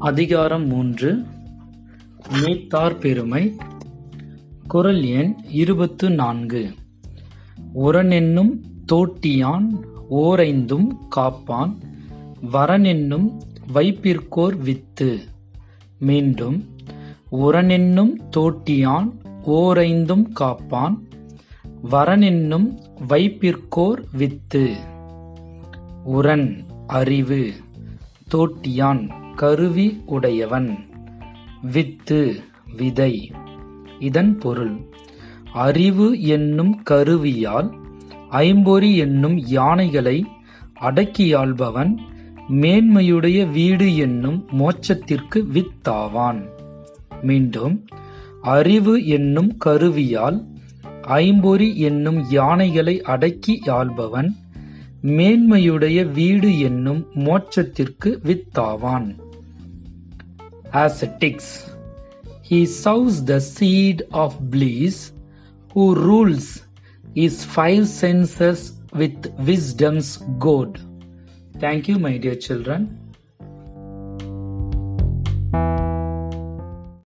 அதிகாரம் மூன்று. நீத்தார் பெருமை. குரல் எண் இருபத்து நான்கு. உரனென்னும் தோட்டியான் ஓரைந்தும் காப்பான். வரனென்னும் வைப்பிற்கோர் வித்து. மீண்டும் உரனென்னும் தோட்டியான் ஓரைந்தும் காப்பான். வரனென்னும் வைப்பிற்கோர் வித்து. உரன் அறிவு. தோட்டியான். கருவி உடையவன். வித்து விதை. இதன் பொருள். அறிவு என்னும் கருவியால் ஐம்பொறி என்னும் யானைகளை அடக்கியாள்பவன் மேன்மையுடைய வீடு என்னும் மோட்சத்திற்கு வித்தாவான். மீண்டும் அறிவு என்னும் கருவியால் ஐம்பொறி என்னும் யானைகளை அடக்கி ஆள்பவன் மேன்மையுடைய வீடு என்னும் மோட்சத்திற்கு வித்தாவான். Ascetics He sows the seed of bliss who rules his five senses with wisdom's goad. Thank you, my dear children.